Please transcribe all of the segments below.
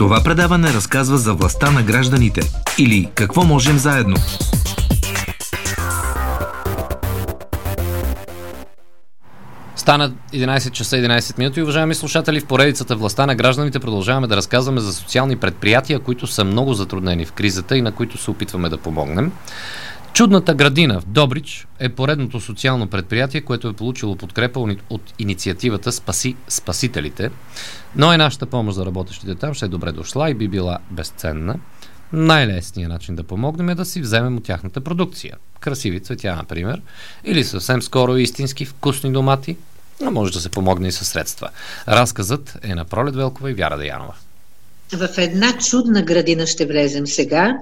Това предаване разказва за властта на гражданите или какво можем заедно. Стана 11 часа 11 минути. Уважаеми слушатели, в поредицата Властта на гражданите продължаваме да разказваме за социални предприятия, които са много затруднени в кризата и на които се опитваме да помогнем. Чудната градина в Добрич е поредното социално предприятие, което е получило подкрепа от инициативата Спаси спасителите. Но и нашата помощ за работещите там ще е добре дошла и би била безценна. Най-лесният начин да помогнем е да си вземем от тяхната продукция. Красиви цветя, например, или съвсем скоро истински вкусни домати, а може да се помогне и със средства. Разказът е на Пролет Велкова и Вяра Деянова. В една чудна градина ще влезем сега.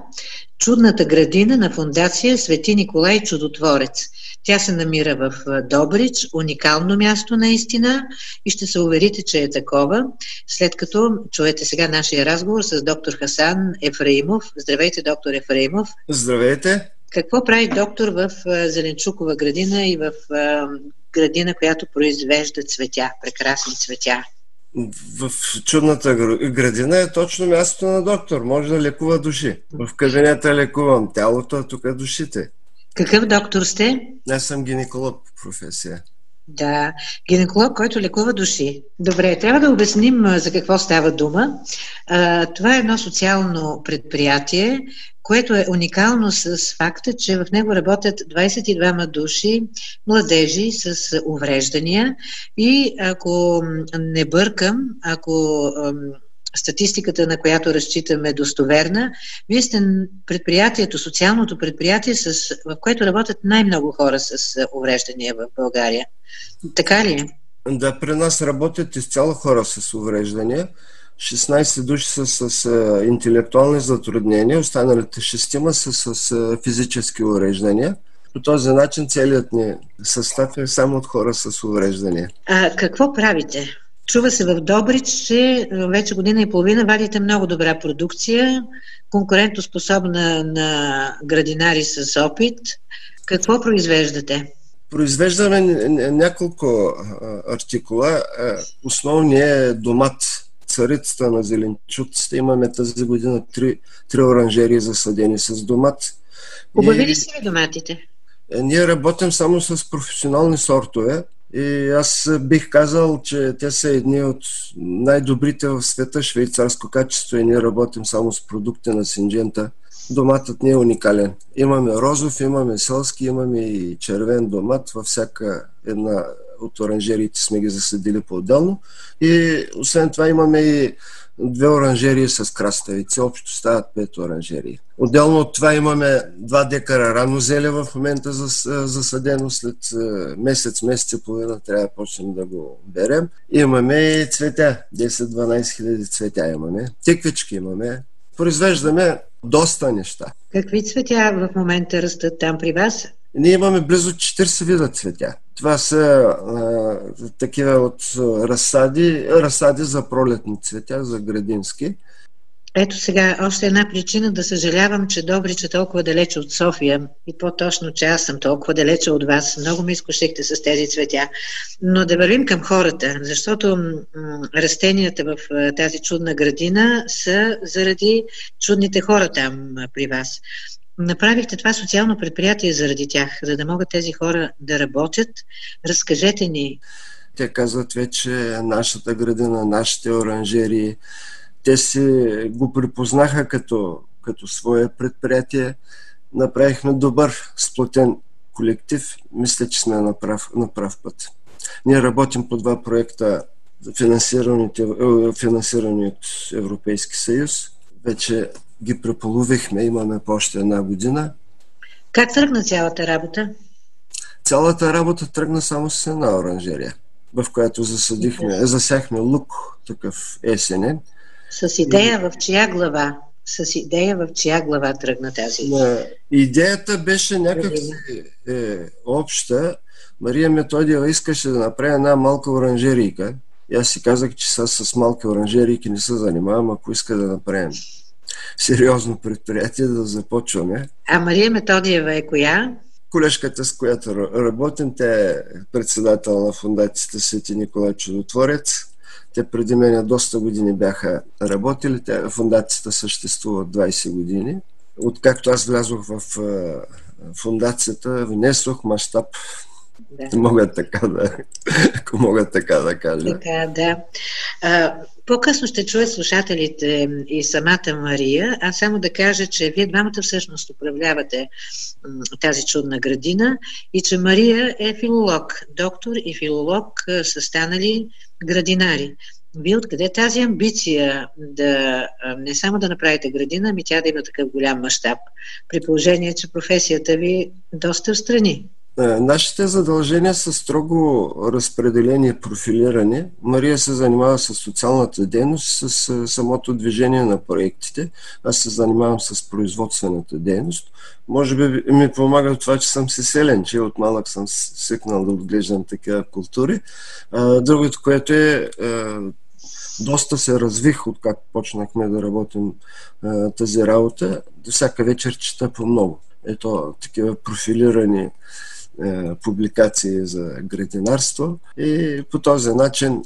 Чудната градина на фундация Свети Николай Чудотворец. Тя се намира в Добрич, уникално място наистина и ще се уверите, че е такова, след като чуете сега нашия разговор с доктор Хасан Ефраимов. Здравейте, доктор Ефраимов. Здравейте. Какво прави доктор в Зеленчукова градина и в градина, която произвежда цветя, прекрасни цветя? В чудната градина е точно мястото на доктор. Може да лекува души. В кабинета лекувам тялото, а тук душите. Какъв доктор сте? Аз съм гинеколог по професия. Да, гинеколог, който лекува души. Добре, трябва да обясним за какво става дума. Това е едно социално предприятие, което е уникално с факта, че в него работят 22 души, младежи с увреждания и ако не бъркам, ако статистиката, на която разчитаме, е достоверна, вие сте предприятието, социалното предприятие, с, в което работят най-много хора с увреждания в България. Така ли е? Да, при нас работят изцяло хора с увреждания. 16 души са с, с интелектуални затруднения, останалите шестима са с, с физически увреждания. По този начин целият ни състав е само от хора с увреждания. А какво правите? Чува се в Добрич, че вече година и половина вадите много добра продукция, конкурентоспособна на градинари с опит. Какво произвеждате? Произвеждаме няколко артикула. Основният е домат царицата на зеленчуците. Имаме тази година три, три оранжери засадени с домат. Хубави ли са ви доматите? Е, ние работим само с професионални сортове и аз бих казал, че те са едни от най-добрите в света швейцарско качество и ние работим само с продукти на Синджента. Доматът не е уникален. Имаме розов, имаме селски, имаме и червен домат във всяка една от оранжериите сме ги засадили по-отделно. И освен това имаме и две оранжерии с краставици. Общо стават пет оранжерии. Отделно от това имаме два декара рано зеле в момента засадено. След месец, месец и половина трябва да почнем да го берем. Имаме и цветя. 10-12 хиляди цветя имаме. Тиквички имаме. Произвеждаме доста неща. Какви цветя в момента растат там при вас? Ние имаме близо 40 вида цветя. Това са а, такива от разсади, разсади за пролетни цветя, за градински. Ето сега още една причина да съжалявам, че Добрич е толкова далече от София и по-точно, че аз съм толкова далече от вас. Много ме изкушихте с тези цветя. Но да вървим към хората, защото растенията в тази чудна градина са заради чудните хора там при вас направихте това социално предприятие заради тях, за да могат тези хора да работят. Разкажете ни. Те казват вече нашата градина, нашите оранжери. Те си го припознаха като, като свое предприятие. Направихме добър сплотен колектив. Мисля, че сме на прав, на прав път. Ние работим по два проекта, финансирани, от Европейски съюз. Вече ги преполовихме, имаме по още една година. Как тръгна цялата работа? Цялата работа тръгна само с една оранжерия, в която засадихме, засяхме лук, такъв есенен. С идея и... в чия глава? С идея в чия глава тръгна тази? На... Идеята беше някакси е, обща. Мария Методиева искаше да направи една малка оранжерийка. И аз си казах, че са с малки оранжерийки не се занимавам, ако иска да направим сериозно предприятие да започваме. А Мария Методиева е коя? Колежката, с която работим, тя е председател на фундацията Свети Николай Чудотворец. те преди мен доста години бяха работили. Те, фундацията съществува 20 години. Откакто аз влязох в фундацията, внесох мащаб да. Мога така да, ако мога така да кажа. Така, да. А, по-късно ще чуят слушателите и самата Мария. Аз само да кажа, че вие двамата всъщност управлявате тази чудна градина и че Мария е филолог. Доктор и филолог са станали градинари. Вие откъде тази амбиция да не само да направите градина, ами тя да има такъв голям мащаб, при положение, че професията ви доста в страни? Е, нашите задължения са строго разпределени и профилирани. Мария се занимава с социалната дейност, с е, самото движение на проектите. Аз се занимавам с производствената дейност. Може би ми помага това, че съм си селен, че от малък съм свикнал да отглеждам такива култури. Другото, което е, е доста се развих, откак почнахме да работим тази работа. Всяка вечер чета по много. Ето, такива профилирани е, публикации за градинарство и по този начин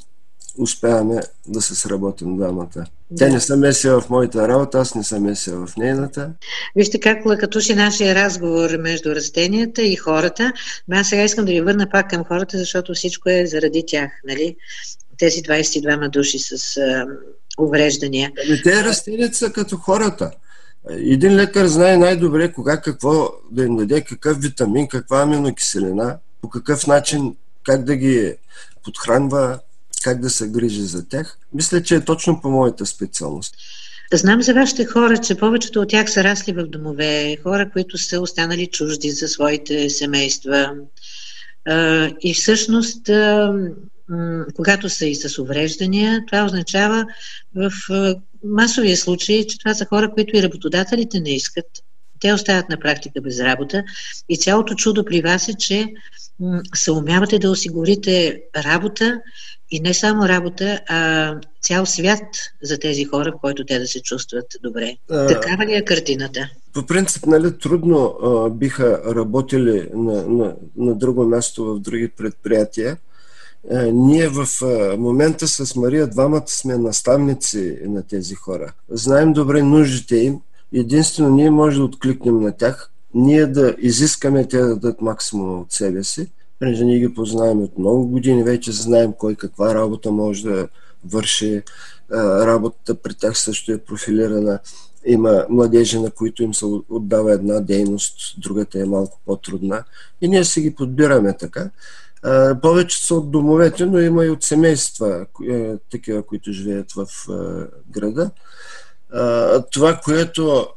успяваме да се сработим двамата. Да. Тя не се меся в моята работа, аз не се меся в нейната. Вижте как лъкатуши нашия разговор между растенията и хората. Аз сега искам да ви върна пак към хората, защото всичко е заради тях, нали? Тези 22 души с а, увреждания. Ами те растенията са като хората. Един лекар знае най-добре кога какво да им даде, какъв витамин, каква аминокиселина, по какъв начин, как да ги подхранва, как да се грижи за тях. Мисля, че е точно по моята специалност. Знам за вашите хора, че повечето от тях са расли в домове, хора, които са останали чужди за своите семейства. И всъщност, когато са и с увреждания, това означава в масовия случай, че това са хора, които и работодателите не искат. Те остават на практика без работа. И цялото чудо при вас е, че се умявате да осигурите работа и не само работа, а цял свят за тези хора, в който те да се чувстват добре. А, Такава ли е картината? По принцип, нали, трудно а, биха работили на, на, на друго място в други предприятия. Е, ние в е, момента с Мария двамата сме наставници на тези хора. Знаем добре нуждите им. Единствено ние може да откликнем на тях. Ние да изискаме те да дадат максимум от себе си. Понеже ние ги познаем от много години, вече знаем кой каква работа може да върши. Е, работата при тях също е профилирана. Има младежи, на които им се отдава една дейност, другата е малко по-трудна. И ние си ги подбираме така. Повече са от домовете, но има и от семейства, е, такива, които живеят в е, града. Това, което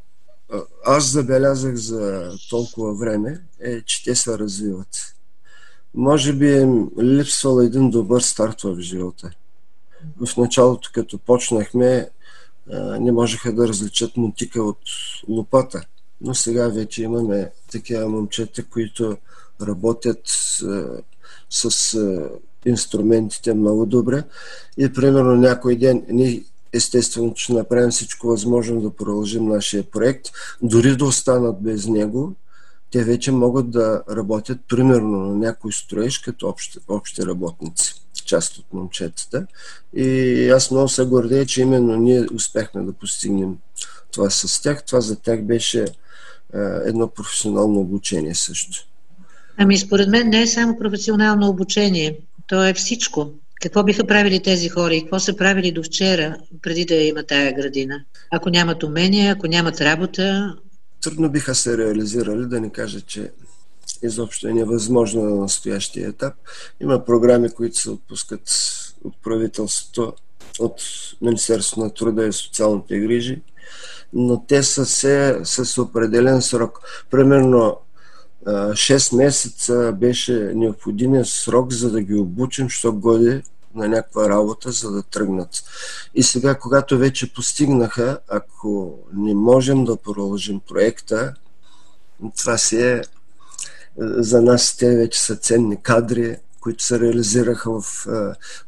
аз забелязах за толкова време, е, че те се развиват. Може би им липсвал един добър старт в живота. В началото, като почнахме, не можеха да различат мутика от лопата. Но сега вече имаме такива момчета, които работят с а, инструментите много добре и примерно някой ден ние естествено ще направим всичко възможно да продължим нашия проект, дори да останат без него, те вече могат да работят примерно на някой строеж като общи, общи работници, част от момчетата. И аз много се гордея, че именно ние успяхме да постигнем това с тях. Това за тях беше едно професионално обучение също. Ами според мен не е само професионално обучение, то е всичко. Какво биха правили тези хора и какво са правили до вчера, преди да има тая градина? Ако нямат умения, ако нямат работа... Трудно биха се реализирали, да не кажа, че изобщо е невъзможно на настоящия етап. Има програми, които се отпускат от правителството, от Министерството на труда и социалните грижи, но те са се с определен срок. Примерно 6 месеца беше необходимия срок, за да ги обучим, що годи на някаква работа, за да тръгнат. И сега, когато вече постигнаха, ако не можем да продължим проекта, това си е за нас те вече са ценни кадри, които се реализираха в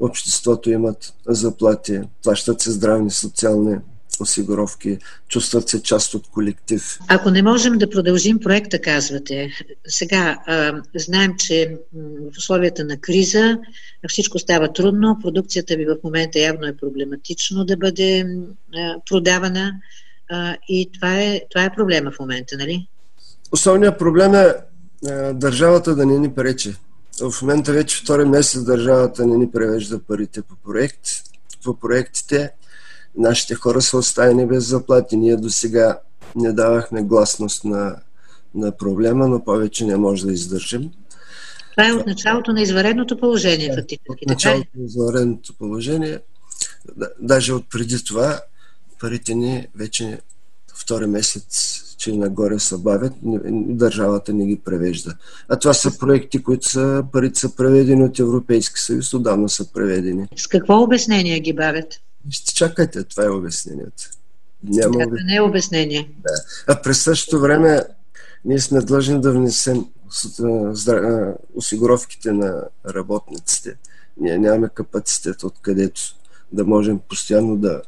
обществото, имат заплати, плащат се здравни социални осигуровки, чувстват се част от колектив. Ако не можем да продължим проекта, казвате, сега а, знаем, че в условията на криза всичко става трудно, продукцията ви в момента явно е проблематично да бъде а, продавана а, и това е, това е проблема в момента, нали? Основният проблем е а, държавата да не ни пречи. В момента вече втори месец държавата не ни превежда парите по проект. По проектите нашите хора са оставени без заплати. Ние до сега не давахме гласност на, на проблема, но повече не може да издържим. Това е от началото на изваредното положение, да, фактически. От началото на изваредното положение, даже от преди това, парите ни вече втори месец, че нагоре се бавят, държавата не ги превежда. А това са проекти, които са, парите са преведени от Европейски съюз, отдавна са преведени. С какво обяснение ги бавят? Ще чакайте, това е обяснението. Няма това не е обяснение. Да. А през същото време ние сме длъжни да внесем осигуровките на работниците. Ние нямаме капацитет откъдето да можем постоянно да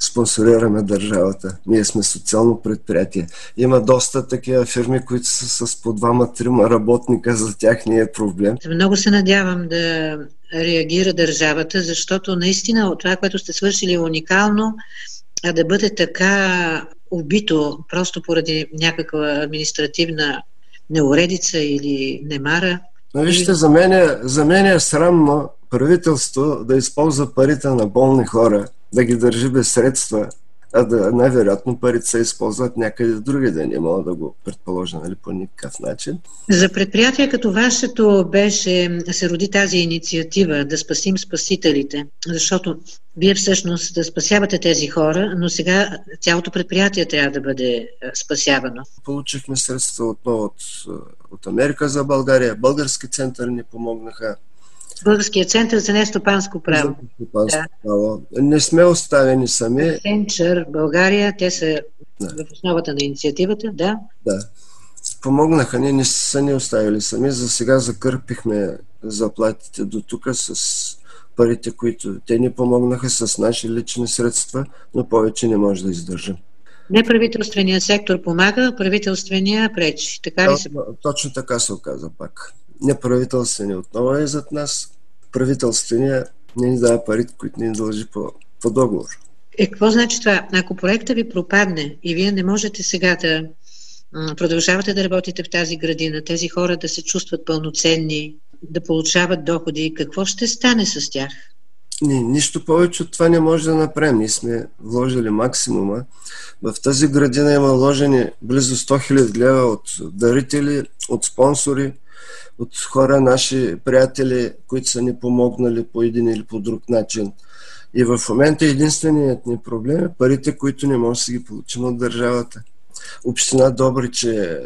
спонсорираме държавата. Ние сме социално предприятие. Има доста такива фирми, които са с по двама-трима работника, за тях не е проблем. Много се надявам да реагира държавата, защото наистина това, което сте свършили е уникално, а да бъде така убито просто поради някаква административна неуредица или немара. Но вижте, за мен, е, за мен е срамно правителство да използва парите на болни хора, да ги държи без средства, а да най-вероятно парите се използват някъде други, да не мога да го предположа нали, по никакъв начин. За предприятия като вашето беше, се роди тази инициатива да спасим спасителите, защото вие всъщност да спасявате тези хора, но сега цялото предприятие трябва да бъде спасявано. Получихме средства отново от, от Америка за България, български център ни помогнаха, Българския център за нестопанско право. Да. право. Не сме оставени сами. Център България, те са да. в основата на инициативата, да. Да. Помогнаха ни, не са ни оставили сами. За сега закърпихме заплатите до тук с парите, които те ни помогнаха с наши лични средства, но повече не може да издържим. Неправителственият сектор помага, правителствения пречи. Така ли се? Точно така се оказа пак неправителствения отново е зад нас. Правителствения не ни дава парите, които ни дължи по, по договор. Е, какво значи това? Ако проекта ви пропадне и вие не можете сега да продължавате да работите в тази градина, тези хора да се чувстват пълноценни, да получават доходи, какво ще стане с тях? Ни, нищо повече от това не може да направим. Ние сме вложили максимума. В тази градина има вложени близо 100 000 лева от дарители, от спонсори, от хора, наши приятели, които са ни помогнали по един или по друг начин. И в момента единственият ни проблем е парите, които не може да си ги получим от държавата. Община Добриче е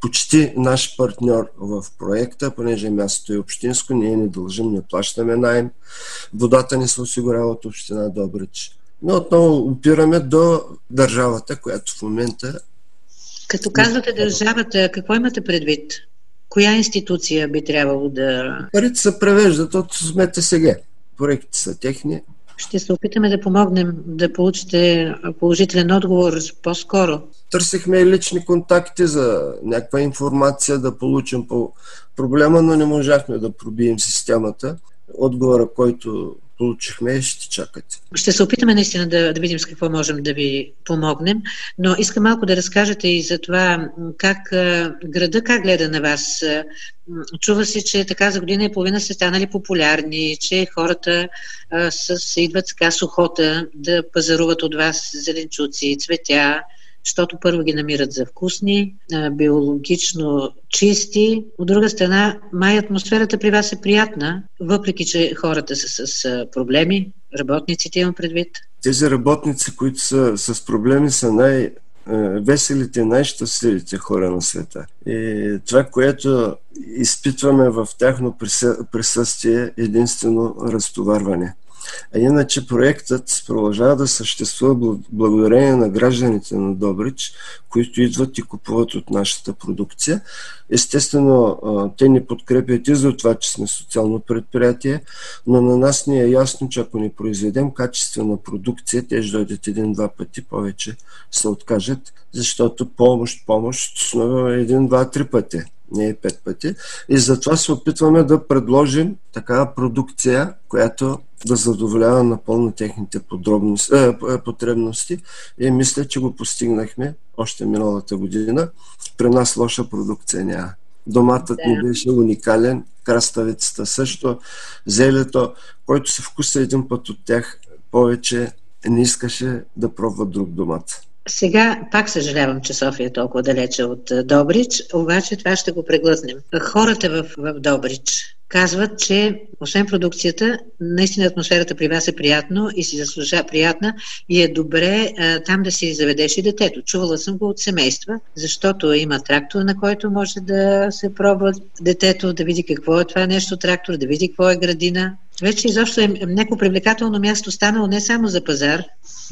почти наш партньор в проекта, понеже мястото е общинско, ние не дължим, не плащаме найем. Водата ни се осигурява от община Добрич. Но отново опираме до държавата, която в момента... Като казвате държавата, какво имате предвид? Коя институция би трябвало да... Парите се превеждат от сега. Проекти са техни. Ще се опитаме да помогнем да получите положителен отговор по-скоро. Търсихме и лични контакти за някаква информация да получим по проблема, но не можахме да пробием системата. Отговора, който получихме ще чакате. Ще се опитаме наистина да, да видим с какво можем да ви помогнем, но искам малко да разкажете и за това как града как гледа на вас. Чува се, че така за година и половина сте станали популярни, че хората а, с, идват така с охота да пазаруват от вас зеленчуци, цветя, защото първо ги намират за вкусни, биологично чисти. От друга страна, май атмосферата при вас е приятна, въпреки че хората са с проблеми, работниците имам предвид. Тези работници, които са с проблеми, са най- веселите, най-щастливите хора на света. И това, което изпитваме в тяхно присъствие, е единствено разтоварване. А иначе проектът продължава да съществува благодарение на гражданите на Добрич, които идват и купуват от нашата продукция. Естествено, те ни подкрепят и за това, че сме социално предприятие, но на нас ни е ясно, че ако ни произведем качествена продукция, те ще дойдат един-два пъти, повече се откажат, защото помощ, помощ сме един, два, три пъти не е пет пъти. И затова се опитваме да предложим такава продукция, която да задоволява напълно техните подробности, е, потребности. И мисля, че го постигнахме още миналата година. При нас лоша продукция няма. Доматът да. ни беше уникален, краставицата също, зелето, който се вкуса един път от тях, повече не искаше да пробва друг домат. Сега пак съжалявам, че София е толкова далече от е, Добрич, обаче това ще го преглътнем. Хората в, в Добрич казват, че освен продукцията, наистина атмосферата при вас е приятно и си заслужава приятна и е добре а, там да си заведеш и детето. Чувала съм го от семейства, защото има трактор, на който може да се пробва детето, да види какво е това нещо трактор, да види какво е градина. Вече изобщо е някакво привлекателно място станало не само за пазар,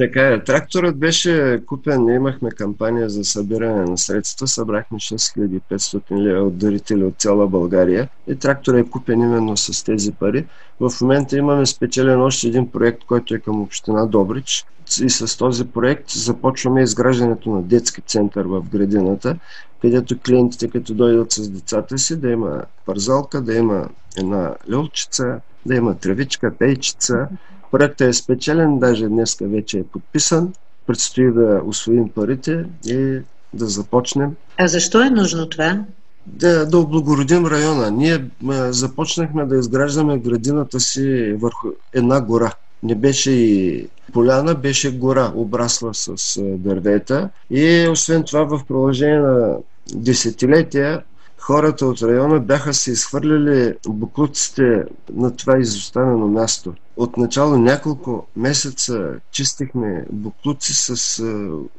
така е. Тракторът беше купен, ние имахме кампания за събиране на средства, събрахме 6500 лева от дарители от цяла България. И тракторът е купен именно с тези пари. В момента имаме спечелен още един проект, който е към община Добрич. И с този проект започваме изграждането на детски център в градината, където клиентите, като дойдат с децата си, да има парзалка, да има една люлчица, да има травичка, пейчица, Проектът е спечелен, даже днеска вече е подписан. Предстои да освоим парите и да започнем. А защо е нужно това? Да, да облагородим района. Ние започнахме да изграждаме градината си върху една гора. Не беше и поляна, беше гора, обрасла с дървета. И освен това в продължение на десетилетия хората от района бяха се изхвърляли буклуците на това изоставено място. Отначало няколко месеца чистихме буклуци с,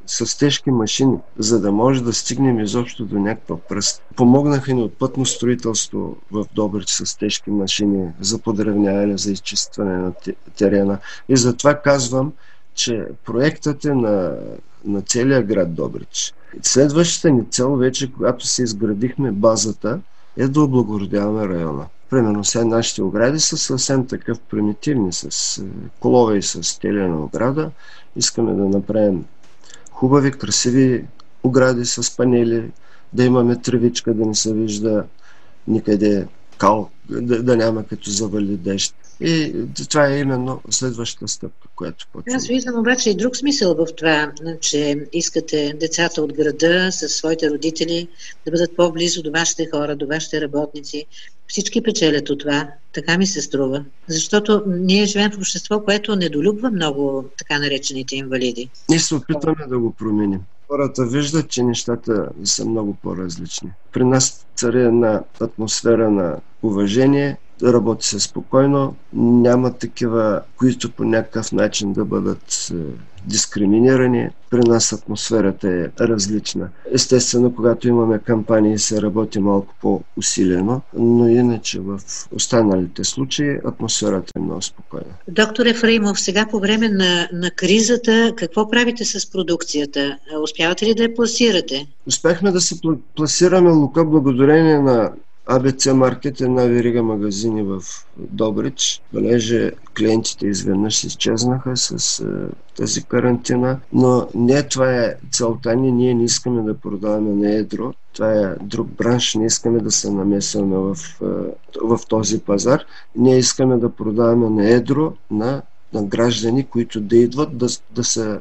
с тежки машини, за да може да стигнем изобщо до някаква пръст. Помогнаха ни от пътно строителство в Добрич с тежки машини за подравняване, за изчистване на терена. И затова казвам, че проектът е на, на целия град Добрич. Следващата ни цел вече, когато се изградихме базата, е да облагородяваме района. Примерно сега нашите огради са съвсем такъв примитивни, с е, колове и с телена ограда. Искаме да направим хубави, красиви огради с панели, да имаме тревичка, да не се вижда никъде кал, да, да няма като завали дъжд. И това е именно следващата стъпка, която почва. Аз виждам обаче и друг смисъл в това, че искате децата от града със своите родители да бъдат по-близо до вашите хора, до вашите работници. Всички печелят от това. Така ми се струва. Защото ние живеем в общество, което недолюбва много така наречените инвалиди. Ние се опитваме да го променим хората виждат, че нещата са много по-различни. При нас цари една атмосфера на уважение, работи се спокойно, няма такива, които по някакъв начин да бъдат е, дискриминирани. При нас атмосферата е различна. Естествено, когато имаме кампании, се работи малко по-усилено, но иначе в останалите случаи атмосферата е много спокойна. Доктор Ефраимов, сега по време на, на кризата, какво правите с продукцията? Успявате ли да я пласирате? Успяхме да се пласираме лука благодарение на АБЦ Маркет е една верига магазини в Добрич. Понеже клиентите изведнъж изчезнаха с е, тази карантина, но не това е целта ни. Ние не искаме да продаваме на едро. Това е друг бранш. Не искаме да се намесваме в, е, в този пазар. Ние искаме да продаваме на едро на на граждани, които да идват да, да, са,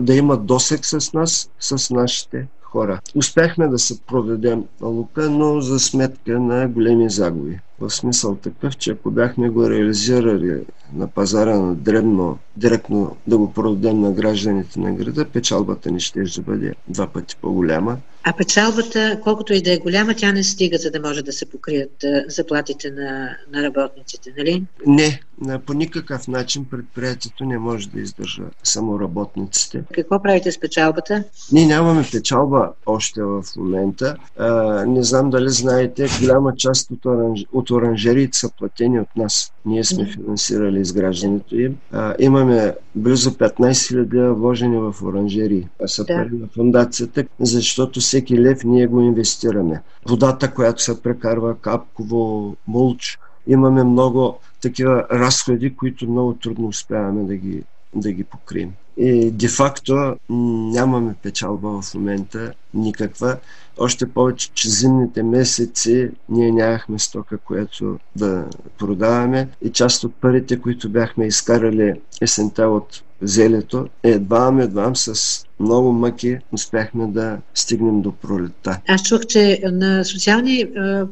да имат досек с нас, с нашите хора. Успяхме да се проведем Лука, но за сметка на големи загуби. В смисъл такъв, че ако бяхме го реализирали на пазара на дребно, директно да го продадем на гражданите на града, печалбата ни ще бъде два пъти по-голяма А печалбата, колкото и да е голяма, тя не стига, за да може да се покрият заплатите на, на работниците, нали? Не, по никакъв начин предприятието не може да издържа само работниците. Какво правите с печалбата? Ние нямаме печалба още в момента. А, не знам дали знаете, голяма част от, оранж... от оранжериите са платени от нас. Ние сме финансирали изграждането им. А, имаме близо 15 000 вложени в оранжерии. Това са да. пари на фундацията, защото всеки лев ние го инвестираме. Водата, която се прекарва, капково, мулч, имаме много такива разходи, които много трудно успяваме да ги, да ги покрием. И де-факто нямаме печалба в момента никаква. Още повече, че зимните месеци ние нямахме стока, която да продаваме и част от парите, които бяхме изкарали есента от зелето, едва едва с много мъки успяхме да стигнем до пролетта. Аз чух, че на социални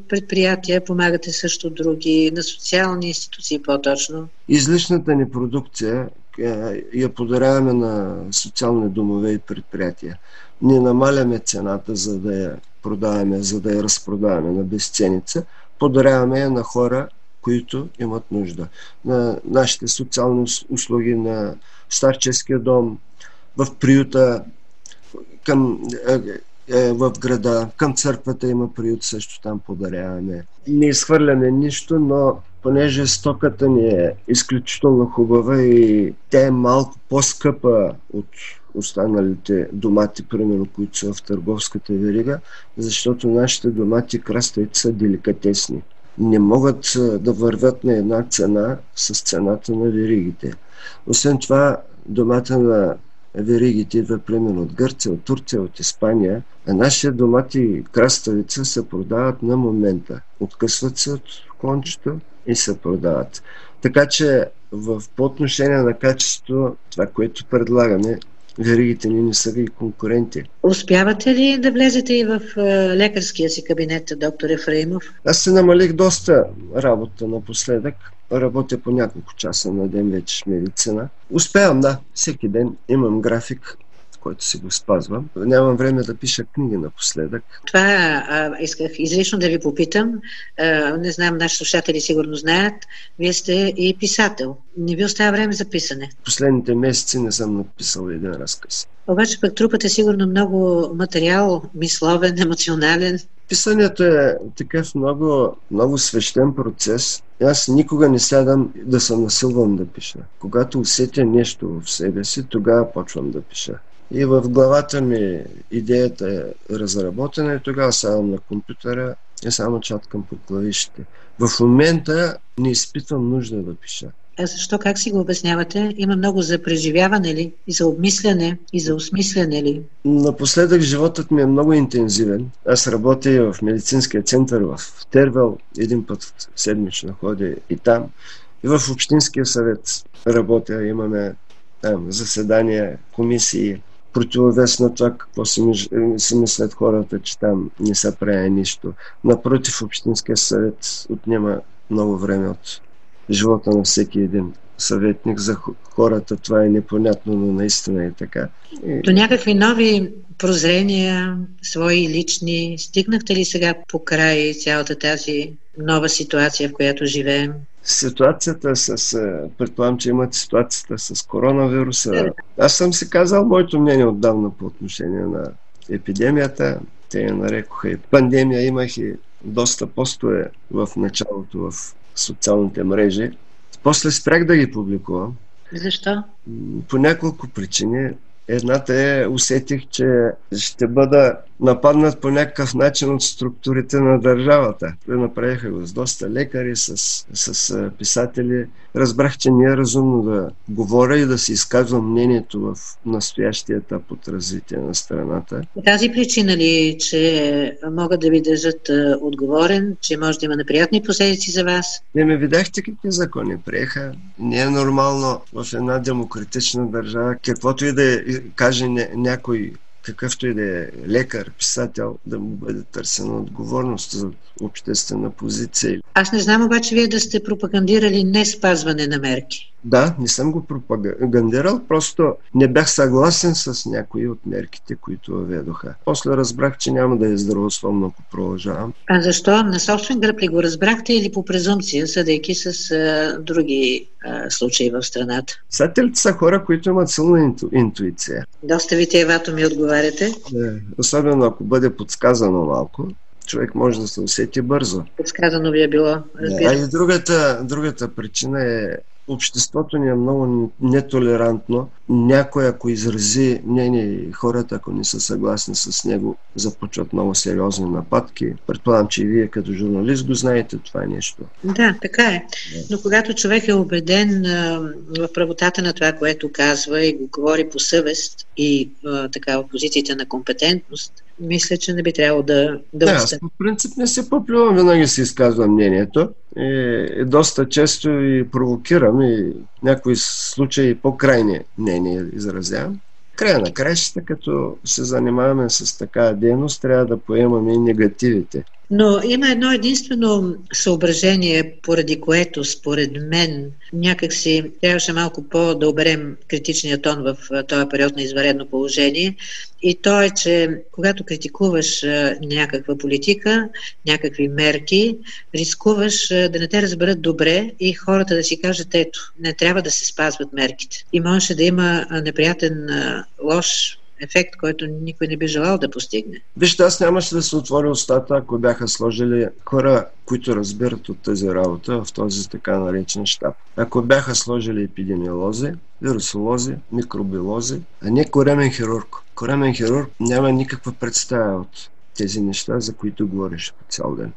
предприятия помагате също други, на социални институции по-точно. Излишната ни продукция я подаряваме на социални домове и предприятия. Не намаляме цената, за да я продаваме, за да я разпродаваме на безценица. Подаряваме я на хора, които имат нужда. На нашите социални услуги, на старческия дом, в приюта, към, е, е, в града, към църквата има приют, също там подаряваме. Не изхвърляме нищо, но понеже стоката ни е изключително хубава и тя е малко по-скъпа от останалите домати, примерно, които са в търговската верига, защото нашите домати краставици са деликатесни. Не могат да вървят на една цена с цената на веригите. Освен това, домата на веригите идва примерно от Гърция, от Турция, от Испания, а нашите домати краставица се продават на момента. Откъсват се от кончето и се продават. Така че в, по отношение на качеството, това, което предлагаме, веригите ни не са и конкуренти. Успявате ли да влезете и в е, лекарския си кабинет, доктор Ефраимов? Аз се намалих доста работа напоследък. Работя по няколко часа на ден вече в медицина. Успявам, да. Всеки ден имам график който си го спазвам. Нямам време да пиша книги напоследък. Това а, исках излишно да ви попитам. А, не знам, нашите слушатели сигурно знаят. Вие сте и писател. Не ви остава време за писане. Последните месеци не съм написал един разказ. Обаче пък трупате сигурно много материал, мисловен, емоционален. Писането е такъв много, много свещен процес. Аз никога не сядам да се насилвам да пиша. Когато усетя нещо в себе си, тогава почвам да пиша. И в главата ми идеята е разработена и тогава сядам на компютъра и само чаткам по клавишите. В момента не изпитвам нужда да пиша. А защо, как си го обяснявате? Има много за преживяване ли? И за обмисляне? И за осмисляне ли? Напоследък животът ми е много интензивен. Аз работя и в медицинския център в Тервел. Един път седмично ходя и там. И в Общинския съвет работя. Имаме там заседания, комисии противовес на това какво си мислят хората, че там не са прави нищо. Напротив, Общинския съвет отнема много време от живота на всеки един съветник. За хората това е непонятно, но наистина е така. До някакви нови прозрения, свои лични, стигнахте ли сега по край цялата тази нова ситуация, в която живеем? ситуацията с... Предполагам, че имат ситуацията с коронавируса. Аз съм си казал моето мнение отдавна по отношение на епидемията. Те я нарекоха и пандемия. Имах и доста постове в началото в социалните мрежи. После спрях да ги публикувам. Защо? По няколко причини. Едната е, усетих, че ще бъда нападнат по някакъв начин от структурите на държавата. Направиха го с доста лекари, с, с писатели. Разбрах, че не е разумно да говоря и да си изказвам мнението в настоящия етап от развитие на страната. По тази причина ли, че могат да ви държат отговорен, че може да има неприятни последици за вас? Не ме видяхте какви закони приеха. Не е нормално в една демократична държава, каквото и да е, каже някой какъвто и да е лекар, писател, да му бъде търсена отговорност за обществена позиция. Аз не знам обаче вие да сте пропагандирали не спазване на мерки. Да, не съм го пропагандирал, просто не бях съгласен с някои от мерките, които въведоха. После разбрах, че няма да е здравословно, ако продължавам. А защо? На собствен гръб ли го разбрахте или по презумпция, съдейки с а, други а, случаи в страната? Сателите са хора, които имат силна инту, интуиция. Доста ви те ми отговаряте. Не, особено ако бъде подсказано малко човек може да се усети бързо. Подсказано ви е било, разбира. А и другата, другата причина е обществото ни е много нетолерантно. Някой, ако изрази мнение хората, ако не са съгласни с него, започват много сериозни нападки. Предполагам, че и вие като журналист го знаете това нещо. Да, така е. Но когато човек е убеден а, в правотата на това, което казва и го говори по съвест и а, така в позициите на компетентност, мисля, че не би трябвало да... Да, да аз по принцип не се поплювам, винаги си изказвам мнението. И, и доста често и провокирам и някои случаи по-крайни мнения изразявам. Края на краищата, като се занимаваме с такава дейност, трябва да поемаме и негативите. Но има едно единствено съображение, поради което, според мен, някакси трябваше малко по-да оберем критичния тон в този период на изваредно положение. И то е, че когато критикуваш някаква политика, някакви мерки, рискуваш да не те разберат добре и хората да си кажат, ето, не трябва да се спазват мерките. И можеше да има неприятен, лош ефект, който никой не би желал да постигне. Вижте, аз нямаше да се отворя устата, ако бяха сложили хора, които разбират от тази работа в този така наречен щаб. Ако бяха сложили епидемиолози, вирусолози, микробиолози, а не коремен хирург. Коремен хирург няма никаква представа от тези неща, за които говориш по цял ден.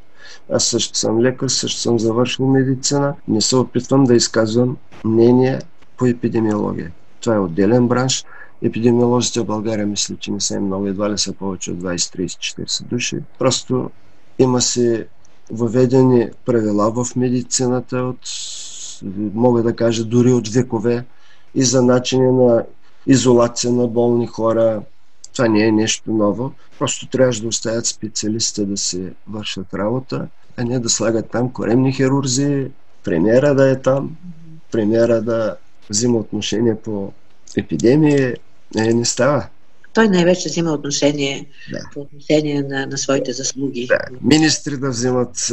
Аз също съм лекар, също съм завършил медицина. Не се опитвам да изказвам мнение по епидемиология. Това е отделен бранш. Епидемиолозите в България мисля, че не са много, едва ли са повече от 20, 30, 40 души. Просто има се въведени правила в медицината от, мога да кажа, дори от векове и за начини на изолация на болни хора. Това не е нещо ново. Просто трябваше да оставят специалистите да се вършат работа, а не да слагат там коремни хирурзи, премиера да е там, премиера да взима отношение по епидемии, не, не става. Той най-вече взима отношение да. по отношение на, на своите заслуги. Да. Министри да взимат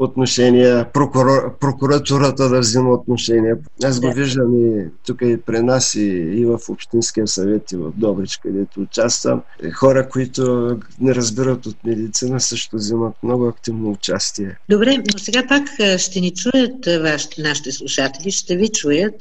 отношения, прокурор, прокуратурата да взима отношения. Аз го виждам и тук и при нас, и, и в Общинския съвет, и в Добрич, където участвам. Хора, които не разбират от медицина, също взимат много активно участие. Добре, но сега пак ще ни чуят вашите, нашите слушатели, ще ви чуят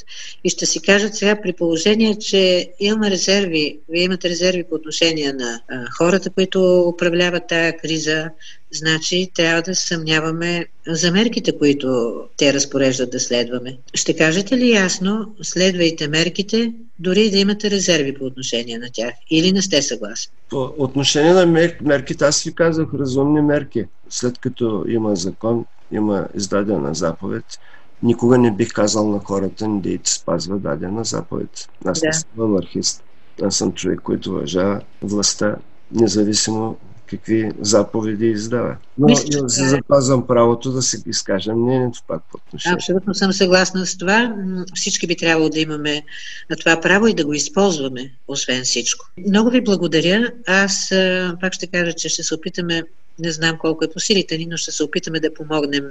и ще си кажат сега при положение, че имаме резерви, вие имате резерви по отношение на а, хората, които управляват тая криза, значи трябва да съмняваме за мерките, които те разпореждат да следваме. Ще кажете ли ясно, следвайте мерките, дори да имате резерви по отношение на тях? Или не сте съгласни? По отношение на мер... мерките, аз ви казах разумни мерки. След като има закон, има издадена заповед, никога не бих казал на хората не дейте спазва дадена заповед. Аз да. не съм анархист. Аз съм човек, който уважава властта, независимо какви заповеди издава. Но Мисля, си запазвам правото да се изкажа мнението пак по отношение. Абсолютно съм съгласна с това. Всички би трябвало да имаме на това право и да го използваме, освен всичко. Много ви благодаря. Аз пак ще кажа, че ще се опитаме, не знам колко е по силите ни, но ще се опитаме да помогнем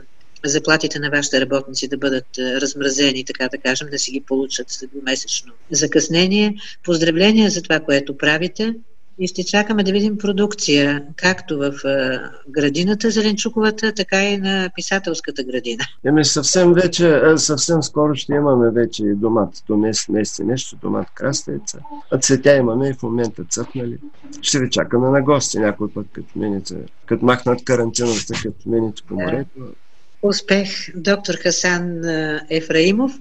заплатите на вашите работници да бъдат размразени, така да кажем, да си ги получат след месечно закъснение. Поздравления за това, което правите. И ще чакаме да видим продукция, както в градината Зеленчуковата, така и на писателската градина. Еми съвсем вече, съвсем скоро ще имаме вече и домат, до месец, нещо, домат краставица. А цветя имаме и в момента цъфнали. Ще ви чакаме на гости някой път, като мените, като махнат карантината, като мените по морето. Успех, доктор Хасан Ефраимов.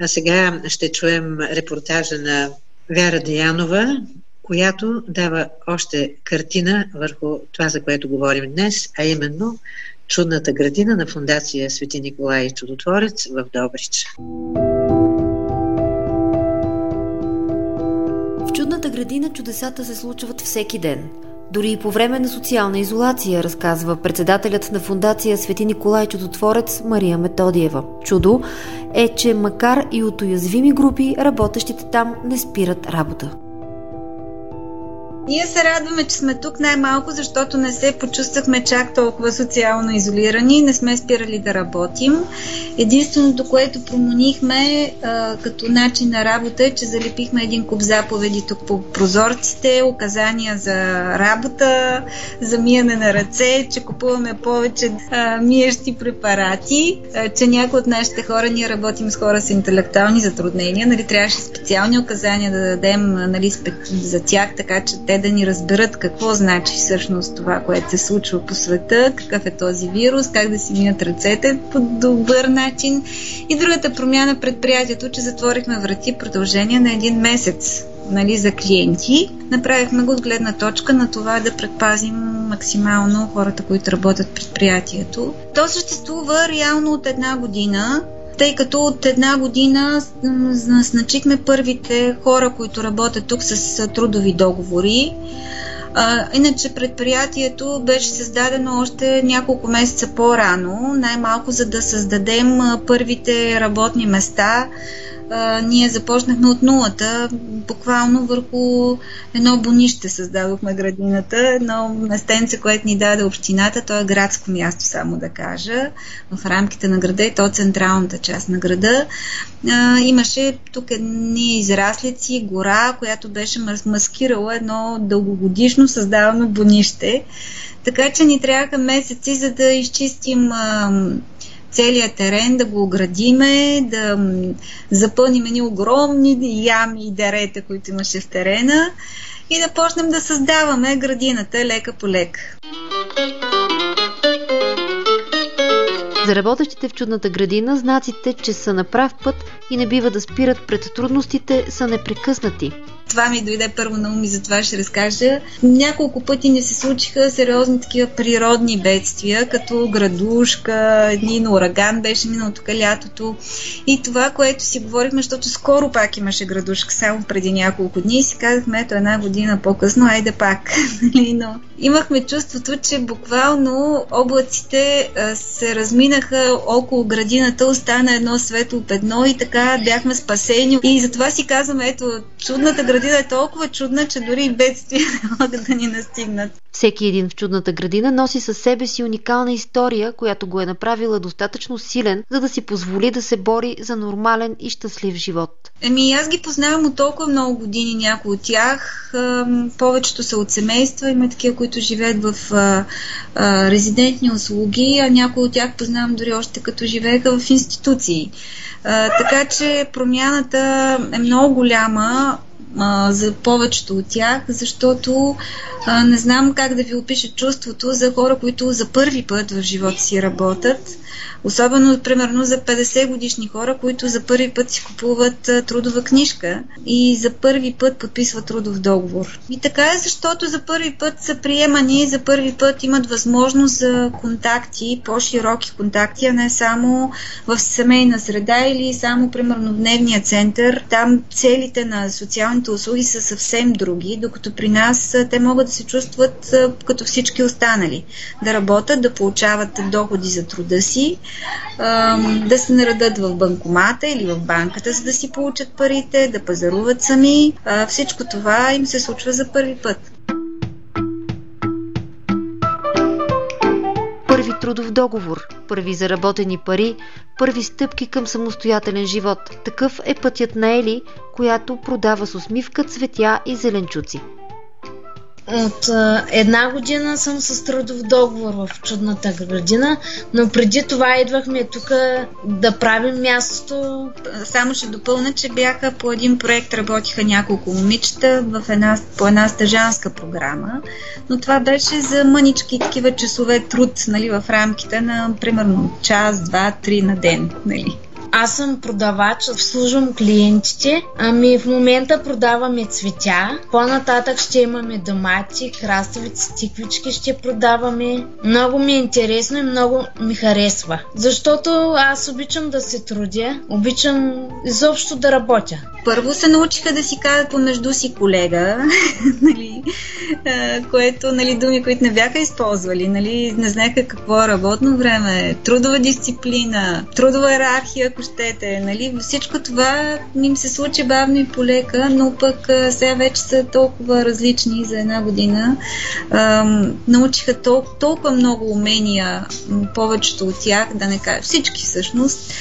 А сега ще чуем репортажа на Вяра Деянова, която дава още картина върху това, за което говорим днес, а именно чудната градина на фундация Свети Николай Чудотворец в Добрич. В чудната градина чудесата се случват всеки ден. Дори и по време на социална изолация, разказва председателят на фундация Свети Николай Чудотворец Мария Методиева. Чудо е, че макар и от уязвими групи, работещите там не спират работа. Ние се радваме, че сме тук най-малко, защото не се почувствахме чак толкова социално изолирани, не сме спирали да работим. Единственото, което променихме а, като начин на работа е, че залепихме един куп заповеди тук по прозорците, указания за работа, за мияне на ръце, че купуваме повече а, миещи препарати, а, че някои от нашите хора, ние работим с хора с интелектуални затруднения, нали, трябваше специални указания да дадем нали, за тях, така че те да ни разберат какво значи всъщност това, което се случва по света, какъв е този вирус, как да си минат ръцете по добър начин. И другата промяна предприятието, че затворихме врати продължение на един месец нали, за клиенти. Направихме го от гледна точка на това да предпазим максимално хората, които работят в предприятието. То съществува реално от една година тъй като от една година назначихме първите хора, които работят тук с трудови договори. А, иначе предприятието беше създадено още няколко месеца по-рано, най-малко за да създадем първите работни места ние започнахме от нулата, буквално върху едно бонище създадохме градината, едно местенце, което ни даде общината, то е градско място, само да кажа, в рамките на града и то централната част на града. А, имаше тук едни израслици, гора, която беше маскирала едно дългогодишно създавано бонище. Така че ни трябваха месеци, за да изчистим а, целият терен, да го оградиме, да запълним едни огромни ями и дарета, които имаше в терена и да почнем да създаваме градината лека по лека. За работещите в чудната градина, знаците, че са на прав път и не бива да спират пред трудностите, са непрекъснати. Това ми дойде първо на ум и затова ще разкажа. Няколко пъти не се случиха сериозни такива природни бедствия, като градушка, един ураган беше миналото лятото. И това, което си говорихме, защото скоро пак имаше градушка, само преди няколко дни, и си казахме, ето една година по-късно, айде пак. Нали, но имахме чувството, че буквално облаците се разминаха около градината, остана едно светло педно и така бяхме спасени. И затова си казваме, ето, чудната градина е толкова чудна, че дори и бедствия не могат да ни настигнат. Всеки един в чудната градина носи със себе си уникална история, която го е направила достатъчно силен, за да си позволи да се бори за нормален и щастлив живот. Еми, аз ги познавам от толкова много години, някои от тях. Повечето са от семейства, има такива, които живеят в а, а, резидентни услуги, а някои от тях познавам дори още като живееха в институции. А, така че промяната е много голяма за повечето от тях, защото а, не знам как да ви опиша чувството за хора, които за първи път в живота си работят Особено, примерно, за 50 годишни хора, които за първи път си купуват трудова книжка и за първи път подписват трудов договор. И така е, защото за първи път са приемани за първи път имат възможност за контакти, по-широки контакти, а не само в семейна среда или само, примерно, в дневния център. Там целите на социалните услуги са съвсем други, докато при нас те могат да се чувстват като всички останали. Да работят, да получават доходи за труда си, да се наредат в банкомата или в банката, за да си получат парите, да пазаруват сами. Всичко това им се случва за първи път. Първи трудов договор, първи заработени пари, първи стъпки към самостоятелен живот. Такъв е пътят на Ели, която продава с усмивка цветя и зеленчуци. От една година съм с трудов договор в чудната градина, но преди това идвахме тук да правим мястото. Само ще допълня, че бяха по един проект, работиха няколко момичета в една, по една стъжанска програма, но това беше за мънички такива часове труд нали, в рамките на примерно час, два, три на ден. Нали. Аз съм продавач, обслужвам клиентите. Ами в момента продаваме цветя. По-нататък ще имаме домати, краставици, тиквички ще продаваме. Много ми е интересно и много ми харесва. Защото аз обичам да се трудя, обичам изобщо да работя. Първо се научиха да си казват помежду си колега, нали, което, нали, думи, които не бяха използвали, нали, не знаеха какво е работно време, трудова дисциплина, трудова иерархия, ако щете, нали, всичко това им се случи бавно и полека, но пък сега вече са толкова различни за една година. научиха толкова, толкова много умения, повечето от тях, да не кажа всички всъщност,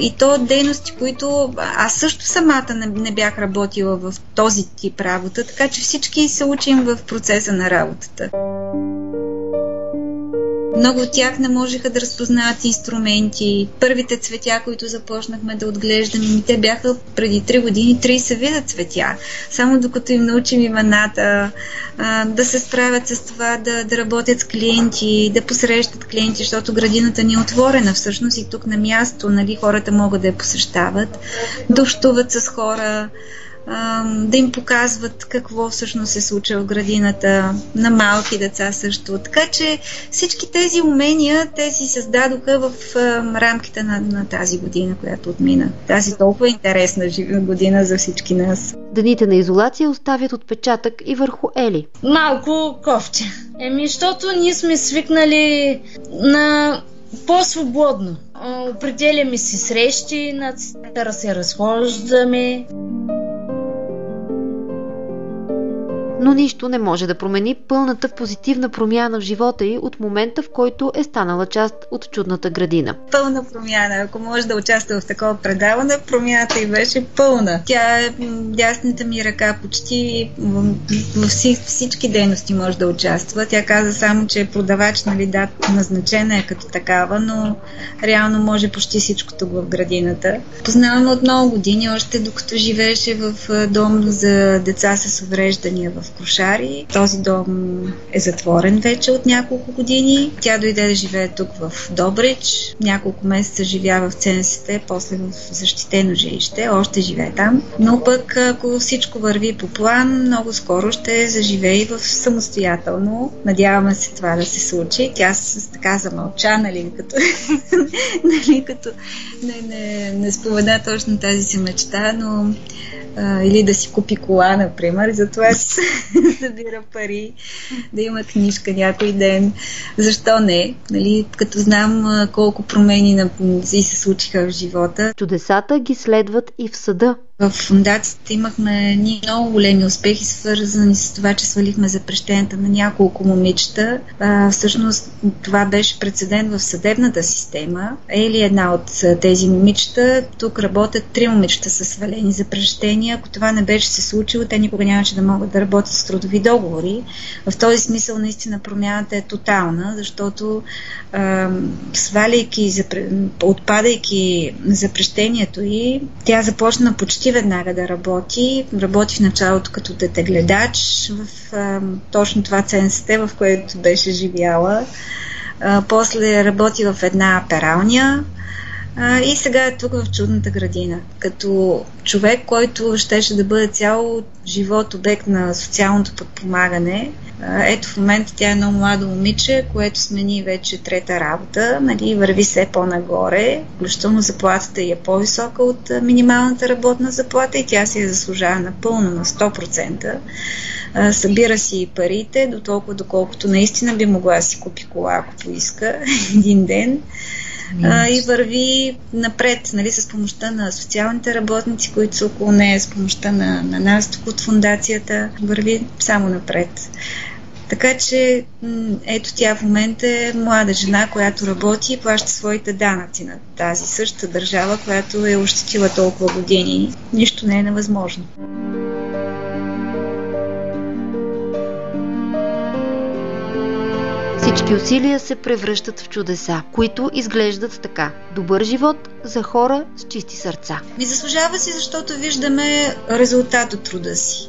и то дейности, които аз също самата не, не бях работила в този тип работа, така че всички се учим в процеса на работата. Много от тях не можеха да разпознават инструменти. Първите цветя, които започнахме да отглеждаме, те бяха преди 3 години 30 вида цветя. Само докато им научим имената, да се справят с това, да, да работят с клиенти, да посрещат клиенти, защото градината ни е отворена всъщност и тук на място нали, хората могат да я посещават, да общуват с хора, да им показват какво всъщност се случва в градината, на малки деца също. Така че всички тези умения, те си създадоха в рамките на, на тази година, която отмина. Тази толкова интересна година за всички нас. Дените на изолация оставят отпечатък и върху Ели. Малко кофче. Еми, защото ние сме свикнали на по-свободно. Определяме си срещи, на центъра се разхождаме. Но нищо не може да промени пълната позитивна промяна в живота й от момента, в който е станала част от чудната градина. Пълна промяна. Ако може да участва в такова предаване, промяната й беше пълна. Тя е дясната ми ръка почти във всички дейности може да участва. Тя каза само, че е продавач, нали, да, назначена е като такава, но реално може почти всичко тук в градината. Познаваме от много години, още докато живееше в дом за деца с увреждания в Крушари. Този дом е затворен вече от няколко години. Тя дойде да живее тук в Добрич. Няколко месеца живя в ЦНСТ, после в защитено жилище. Още живее там. Но пък, ако всичко върви по план, много скоро ще заживее и в самостоятелно. Надяваме се това да се случи. Тя с така замълча, нали, като, нали, като не, не, не спомена точно тази си мечта, но или да си купи кола, например. Затова събира пари, да има книжка някой ден. Защо не? Нали, като знам колко промени на, и се случиха в живота. Чудесата ги следват и в съда. В фундацията имахме ние много големи успехи, свързани с това, че свалихме запрещенията на няколко момичета. А, всъщност това беше прецедент в съдебната система. Ели една от тези момичета. Тук работят три момичета с свалени запрещения. Ако това не беше се случило, те никога нямаше да могат да работят с трудови договори. В този смисъл наистина промяната е тотална, защото а, сваляйки, отпадайки запрещението и тя започна почти почти веднага да работи. Работи в началото като детегледач в а, точно това ЦНСТ, в което беше живяла. А, после работи в една пералня, а, и сега е тук в чудната градина. Като човек, който щеше да бъде цял живот обект на социалното подпомагане, ето в момента тя е едно младо момиче, което смени вече трета работа, нали, върви все по-нагоре, включително заплатата е по-висока от минималната работна заплата и тя си я заслужава напълно на 100%. Събира си парите до толкова, доколкото наистина би могла да си купи кола, ако поиска един ден а, и върви напред, нали, с помощта на социалните работници, които са около нея, с помощта на, на нас тук от фундацията, върви само напред. Така че, ето тя в момента е млада жена, която работи и плаща своите данъци на тази същата държава, която е ощетила толкова години. Нищо не е невъзможно. Всички усилия се превръщат в чудеса, които изглеждат така. Добър живот за хора с чисти сърца. Ми заслужава си, защото виждаме резултат от труда си.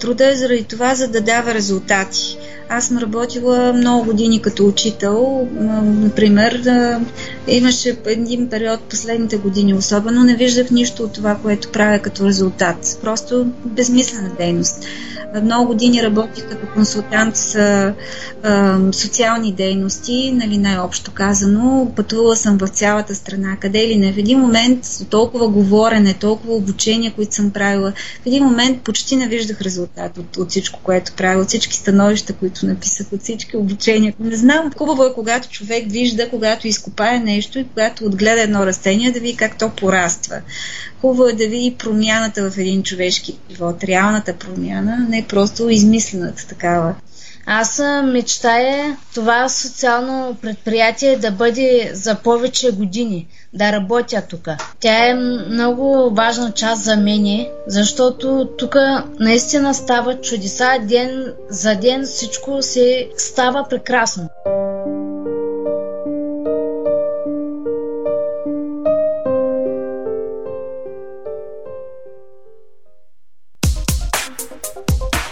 Труда е заради това, за да дава резултати. Аз съм работила много години като учител. Например, имаше един период последните години, особено не виждах нищо от това, което правя като резултат. Просто безмислена дейност. Много години работих като консултант с а, социални дейности, нали, най-общо казано. Пътувала съм в цялата страна, къде ли не. В един момент толкова говорене, толкова обучение, които съм правила, в един момент почти не виждах резултат от, от всичко, което правя, от всички становища, които написах, от всички обучения. Не знам, хубаво е, когато човек вижда, когато изкопае нещо и когато отгледа едно растение, да види как то пораства. Хубаво е да види промяната в един човешки живот, реалната промяна, не просто измислената такава. Аз мечтая това социално предприятие да бъде за повече години, да работя тук. Тя е много важна част за мене, защото тук наистина става чудеса, ден за ден всичко се става прекрасно.